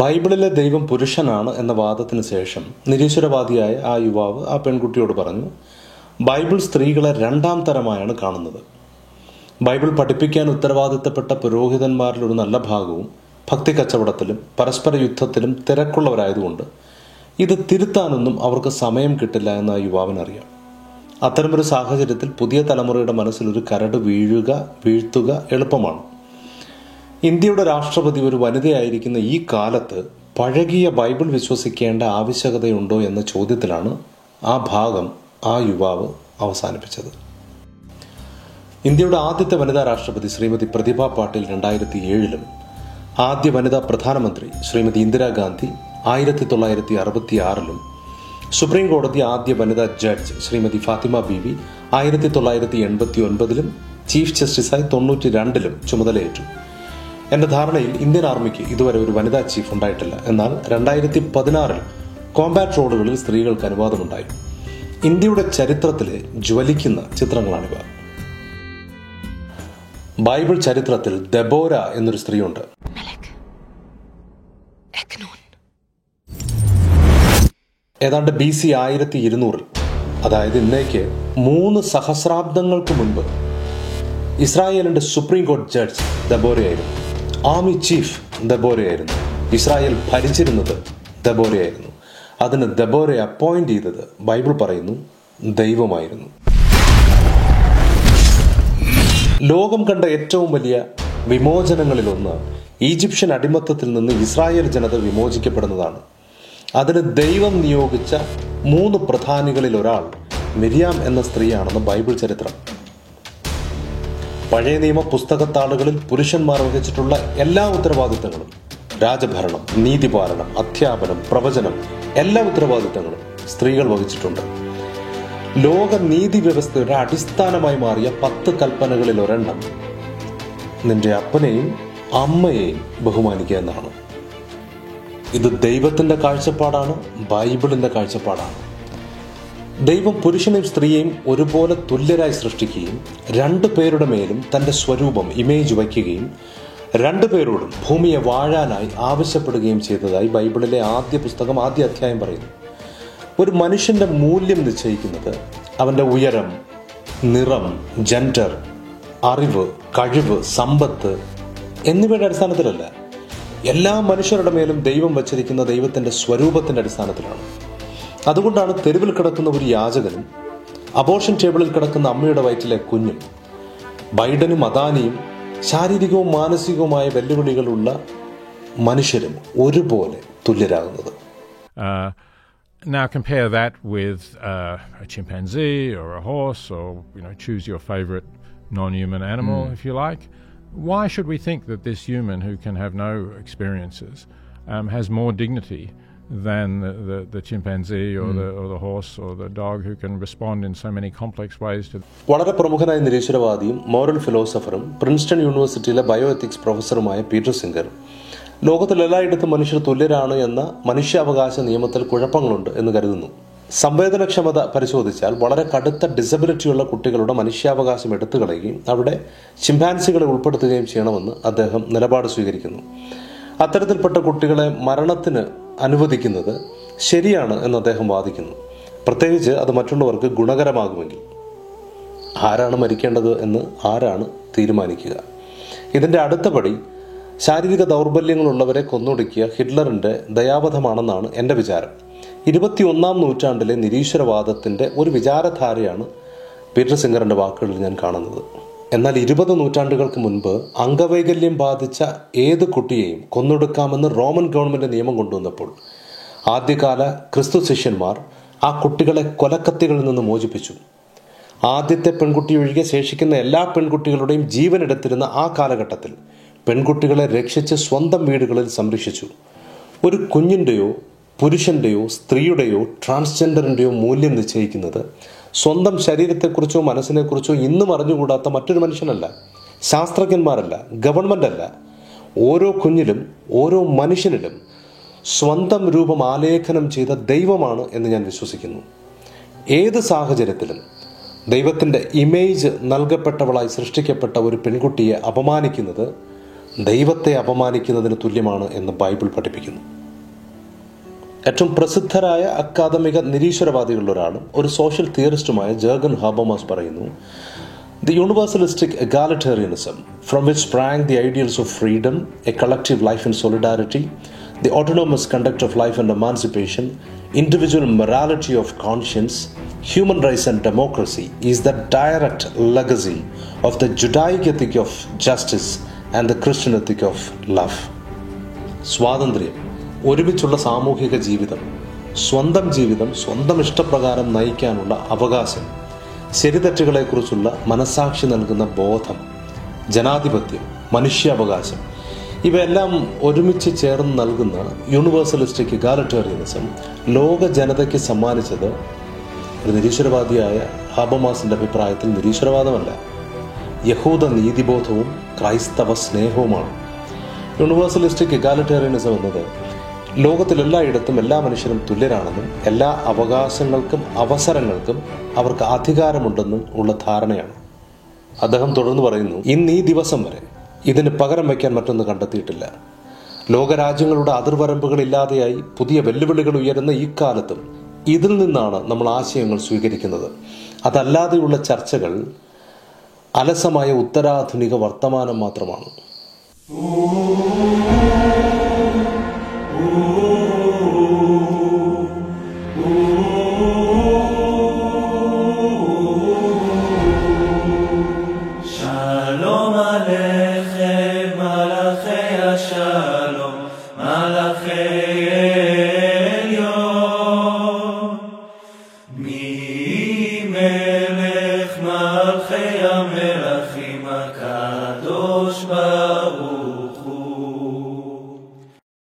ബൈബിളിലെ ദൈവം പുരുഷനാണ് എന്ന വാദത്തിന് ശേഷം നിരീശ്വരവാദിയായ ആ യുവാവ് ആ പെൺകുട്ടിയോട് പറഞ്ഞു ബൈബിൾ സ്ത്രീകളെ രണ്ടാം തരമായാണ് കാണുന്നത്. ബൈബിൾ പഠിപ്പിക്കാൻ ഉത്തരവാദിത്തപ്പെട്ട പുരോഹിതന്മാരിൽ ഒരു നല്ല ഭാഗവും ഭക്തി കച്ചവടത്തിലും പരസ്പര യുദ്ധത്തിലും തിരക്കുള്ളവരായതുകൊണ്ട് ഇത് തിരുത്താനൊന്നും അവർക്ക് സമയം കിട്ടില്ല എന്ന് ആ യുവാവിനറിയാം അത്തരമൊരു സാഹചര്യത്തിൽ പുതിയ തലമുറയുടെ മനസ്സിൽ ഒരു കരട് വീഴുക വീഴ്ത്തുക എളുപ്പമാണ്. ഇന്ത്യയുടെ രാഷ്ട്രപതി ഒരു വനിതയായിരിക്കുന്ന ഈ കാലത്ത് പഴകിയ ബൈബിൾ വിശ്വസിക്കേണ്ട ആവശ്യകതയുണ്ടോ എന്ന ചോദ്യത്തിലാണ് ആ ഭാഗം ആ യുവാവ് അവസാനിപ്പിച്ചത്. ഇന്ത്യയുടെ ആദ്യത്തെ വനിതാ രാഷ്ട്രപതി ശ്രീമതി പ്രതിഭ പാട്ടീൽ രണ്ടായിരത്തി ഏഴിലും ആദ്യ വനിതാ പ്രധാനമന്ത്രി ശ്രീമതി ഇന്ദിരാഗാന്ധി ആയിരത്തി തൊള്ളായിരത്തി അറുപത്തി ആറിലും സുപ്രീം കോടതി ആദ്യ വനിതാ ജഡ്ജ് ശ്രീമതി ഫാത്തിമ ബീവി ആയിരത്തി തൊള്ളായിരത്തി എൺപത്തി ഒൻപതിലും ചീഫ് ജസ്റ്റിസായി തൊണ്ണൂറ്റി രണ്ടിലും ചുമതലയേറ്റു. എന്റെ ധാരണയിൽ ഇന്ത്യൻ ആർമിക്ക് ഇതുവരെ ഒരു വനിതാ ചീഫ് ഉണ്ടായിട്ടില്ല. എന്നാൽ രണ്ടായിരത്തി പതിനാറിൽ കോമ്പാറ്റ് റോഡുകളിൽ സ്ത്രീകൾക്ക് അനുവാദമുണ്ടായി. ഇന്ത്യയുടെ ചരിത്രത്തിലെ ജ്വലിക്കുന്ന ചിത്രങ്ങളാണിവ. ബൈബിൾ ചരിത്രത്തിൽ ദബോര എന്നൊരു സ്ത്രീയുണ്ട്. ഏതാണ്ട് ബി സി ആയിരത്തി ഇരുന്നൂറിൽ അതായത് ഇന്നേക്ക് മൂന്ന് സഹസ്രാബ്ദങ്ങൾക്ക് മുൻപ് ഇസ്രായേലിന്റെ സുപ്രീം കോടതി ജഡ്ജ് ദബോരയായിരുന്നു. ആർമി ചീഫ് ദബോരയായിരുന്നു ഇസ്രായേൽ ഭരിച്ചിരുന്നത് ദബോരയായിരുന്നു അതിന് ദബോരെ അപ്പോയിന്റ് ചെയ്തത് ബൈബിൾ പറയുന്നു ദൈവമായിരുന്നു. ലോകം കണ്ട ഏറ്റവും വലിയ വിമോചനങ്ങളിലൊന്ന് ഈജിപ്ഷ്യൻ അടിമത്തത്തിൽ നിന്ന് ഇസ്രായേൽ ജനത വിമോചിക്കപ്പെടുന്നതാണ്. അതിന് ദൈവം നിയോഗിച്ച മൂന്ന് പ്രധാനികളിൽ ഒരാൾ മിരിയാം എന്ന സ്ത്രീയാണെന്ന് ബൈബിൾ ചരിത്രം പഴയ നിയമ പുസ്തകത്താളുകളിൽ പുരുഷന്മാർ വഹിച്ചിട്ടുള്ള എല്ലാ ഉത്തരവാദിത്തങ്ങളും രാജഭരണം നീതിപാലനം അധ്യാപനം പ്രവചനം എല്ലാ ഉത്തരവാദിത്തങ്ങളും സ്ത്രീകൾ വഹിച്ചിട്ടുണ്ട്. ലോക നീതി വ്യവസ്ഥയുടെ അടിസ്ഥാനമായി മാറിയ പത്ത് കൽപ്പനകളിൽ ഒരെണ്ണം നിന്റെ അപ്പനെയും അമ്മയെയും ബഹുമാനിക്കുക എന്നാണ്. ഇത് ദൈവത്തിന്റെ കാഴ്ചപ്പാടാണ് ബൈബിളിന്റെ കാഴ്ചപ്പാടാണ്. ദൈവം പുരുഷനെയും സ്ത്രീയെയും ഒരുപോലെ തുല്യരായി സൃഷ്ടിക്കുകയും രണ്ടു പേരുടെ മേലും തന്റെ സ്വരൂപം ഇമേജ് വയ്ക്കുകയും രണ്ടു പേരോടും ഭൂമിയെ വാഴാനായി ആവശ്യപ്പെടുകയും ചെയ്തതായി ബൈബിളിലെ ആദ്യ പുസ്തകം ആദ്യ അധ്യായം പറയുന്നു. ഒരു മനുഷ്യന്റെ മൂല്യം നിശ്ചയിക്കുന്നത് അവന്റെ ഉയരം നിറം ജെൻഡർ അറിവ് കഴിവ് സമ്പത്ത് എന്നിവയുടെ അടിസ്ഥാനത്തിലല്ല. എല്ലാ മനുഷ്യരുടെ മേലും ദൈവം വച്ചിരിക്കുന്ന ദൈവത്തിന്റെ സ്വരൂപത്തിന്റെ അടിസ്ഥാനത്തിലാണ്. അതുകൊണ്ടാണ് തെരുവിൽ കിടക്കുന്ന ഒരു യാചകനും അബോർഷൻ ടേബിളിൽ കിടക്കുന്ന അമ്മയുടെ വയറ്റിലെ കുഞ്ഞും ബൈഡനും അദാനിയും ശാരീരികവും മാനസികവുമായ വെല്ലുവിളികളുള്ള മനുഷ്യരും ഒരുപോലെ തുല്യരാകുന്നത് Uh, now compare that with uh, a chimpanzee or a horse, or you know, choose your favourite non-human animal if you like. Why should we think that this human who can have no experiences um, has more dignity than the, the, the chimpanzee or, mm. the, or the horse or the dog who can respond in so many complex ways to വളരെ പ്രമുഖനായ നിരീശ്വരവാദിയും moral ഫിലോസഫറും Princeton യൂണിവേഴ്സിറ്റിയിലെ ബയോഎത്തിക്സ് പ്രൊഫസറുമായ Peter singer. ലോകത്തിൽ എല്ലായിടത്തും മനുഷ്യർ തുല്യരാണ് എന്ന മനുഷ്യാവകാശ നിയമത്തിൽ കുഴപ്പങ്ങളുണ്ട് എന്ന് കരുതുന്നു. സംവേദനക്ഷമത പരിശോധിച്ചാൽ വളരെ കടുത്ത ഡിസബിലിറ്റിയുള്ള കുട്ടികളുടെ മനുഷ്യാവകാശം എടുത്തു കളയുകയും അവിടെ ചിമ്പാൻസികളെ ഉൾപ്പെടുത്തുകയും ചെയ്യണമെന്ന് അദ്ദേഹം നിലപാട് സ്വീകരിക്കുന്നു. അത്തരത്തിൽപ്പെട്ട കുട്ടികളെ മരണത്തിന് അനുവദിക്കുന്നത് ശരിയാണ് എന്ന് അദ്ദേഹം വാദിക്കുന്നു. പ്രത്യേകിച്ച് അത് മറ്റുള്ളവർക്ക് ഗുണകരമാകുമെങ്കിൽ. ആരാണ് മരിക്കേണ്ടത് എന്ന് ആരാണ് തീരുമാനിക്കുക? ഇതിന്റെ അടുത്ത പടി ശാരീരിക ദൗർബല്യങ്ങളുള്ളവരെ കൊന്നൊടുക്കിയ ഹിറ്റ്ലറിന്റെ ദയാവധമാണെന്നാണ് എന്റെ വിചാരം. ഇരുപത്തിയൊന്നാം നൂറ്റാണ്ടിലെ നിരീശ്വരവാദത്തിന്റെ ഒരു വിചാരധാരയാണ് പീറ്റർ സിംഗറിന്റെ വാക്കുകളിൽ ഞാൻ കാണുന്നത്. എന്നാൽ ഇരുപത് നൂറ്റാണ്ടുകൾക്ക് മുൻപ് അംഗവൈകല്യം ബാധിച്ച ഏത് കുട്ടിയെയും കൊന്നൊടുക്കാമെന്ന് റോമൻ ഗവൺമെന്റ് നിയമം കൊണ്ടുവന്നപ്പോൾ ആദ്യകാല ക്രിസ്തു ശിഷ്യന്മാർ ആ കുട്ടികളെ കൊലക്കത്തികളിൽ നിന്ന് മോചിപ്പിച്ചു. ആദ്യത്തെ പെൺകുട്ടി ഒഴികെ ശേഷിക്കുന്ന എല്ലാ പെൺകുട്ടികളുടെയും ജീവൻ എടുത്തിരുന്ന ആ കാലഘട്ടത്തിൽ പെൺകുട്ടികളെ രക്ഷിച്ച് സ്വന്തം വീടുകളിൽ സംരക്ഷിച്ചു. ഒരു കുഞ്ഞിന്റെയോ പുരുഷന്റെയോ സ്ത്രീയുടെയോ ട്രാൻസ്ജെൻഡറിന്റെയോ മൂല്യം നിശ്ചയിക്കുന്നത് സ്വന്തം ശരീരത്തെക്കുറിച്ചോ മനസ്സിനെക്കുറിച്ചോ ഇന്നും അറിഞ്ഞുകൂടാത്ത മറ്റൊരു മനുഷ്യനല്ല ശാസ്ത്രജ്ഞന്മാരല്ല ഗവൺമെന്റ് അല്ല ഓരോ കുഞ്ഞിലും ഓരോ മനുഷ്യനിലും സ്വന്തം രൂപം ആലേഖനം ചെയ്ത ദൈവമാണ് എന്ന് ഞാൻ വിശ്വസിക്കുന്നു. ഏത് സാഹചര്യത്തിലും ദൈവത്തിന്റെ ഇമേജ് നൽകപ്പെട്ടവളായി സൃഷ്ടിക്കപ്പെട്ട ഒരു പെൺകുട്ടിയെ അപമാനിക്കുന്നത് ദൈവത്തെ അപമാനിക്കുന്നതിന് തുല്യമാണ് എന്ന് ബൈബിൾ പഠിപ്പിക്കുന്നു. ഏറ്റവും പ്രസിദ്ധരായ അക്കാദമിക നിരീശ്വരവാദികളിൽ നിരീശ്വരവാദികളിലൊരാളും ഒരു സോഷ്യൽ തിയറിസ്റ്റുമായ ജേർഗൻ ഹാബോമാസ് പറയുന്നു the universalistic egalitarianism from which sprang the ideals of freedom a collective life in solidarity the autonomous conduct of life and emancipation individual morality of conscience human rights and democracy is the direct legacy of the Judaic ethic of justice and the Christian ethic of love സ്വാതന്ത്ര്യം ഒരുമിച്ചുള്ള സാമൂഹിക ജീവിതം സ്വന്തം ജീവിതം സ്വന്തം ഇഷ്ടപ്രകാരം നയിക്കാനുള്ള അവകാശം ശരിതെറ്റുകളെക്കുറിച്ചുള്ള മനസാക്ഷി നൽകുന്ന ബോധം ജനാധിപത്യം മനുഷ്യാവകാശം ഇവയെല്ലാം ഒരുമിച്ച് ചേർന്ന് നൽകുന്ന യൂണിവേഴ്സലിസ്റ്റിക് ഇഗാലിറ്റേറിയനിസം ലോക ജനതയ്ക്ക് സമ്മാനിച്ചത് ഒരു നിരീശ്വരവാദിയായ ഹാബമാസിന്റെ അഭിപ്രായത്തിൽ നിരീശ്വരവാദമല്ല. യഹൂദ നീതിബോധവും ക്രൈസ്തവ സ്നേഹവുമാണ്. യൂണിവേഴ്സലിസ്റ്റിക് ഇഗാലിറ്റേറിയനിസം എന്നത് ലോകത്തിലെല്ലായിടത്തും എല്ലാ മനുഷ്യരും തുല്യരാണെന്നും എല്ലാ അവകാശങ്ങൾക്കും അവസരങ്ങൾക്കും അവർക്ക് അധികാരമുണ്ടെന്നും ഉള്ള ധാരണയാണ്. അദ്ദേഹം തുടർന്ന് പറയുന്നു ഇന്ന് ഈ ദിവസം വരെ ഇതിന് പകരം വയ്ക്കാൻ മറ്റൊന്ന് കണ്ടെത്തിയിട്ടില്ല. ലോകരാജ്യങ്ങളുടെ അതിർവരമ്പുകൾ ഇല്ലാതെയായി പുതിയ വെല്ലുവിളികൾ ഉയരുന്ന ഈ കാലത്തും ഇതിൽ നിന്നാണ് നമ്മൾ ആശയങ്ങൾ സ്വീകരിക്കുന്നത്. അതല്ലാതെയുള്ള ചർച്ചകൾ അലസമായ ഉത്തരാധുനിക വർത്തമാനം മാത്രമാണ്.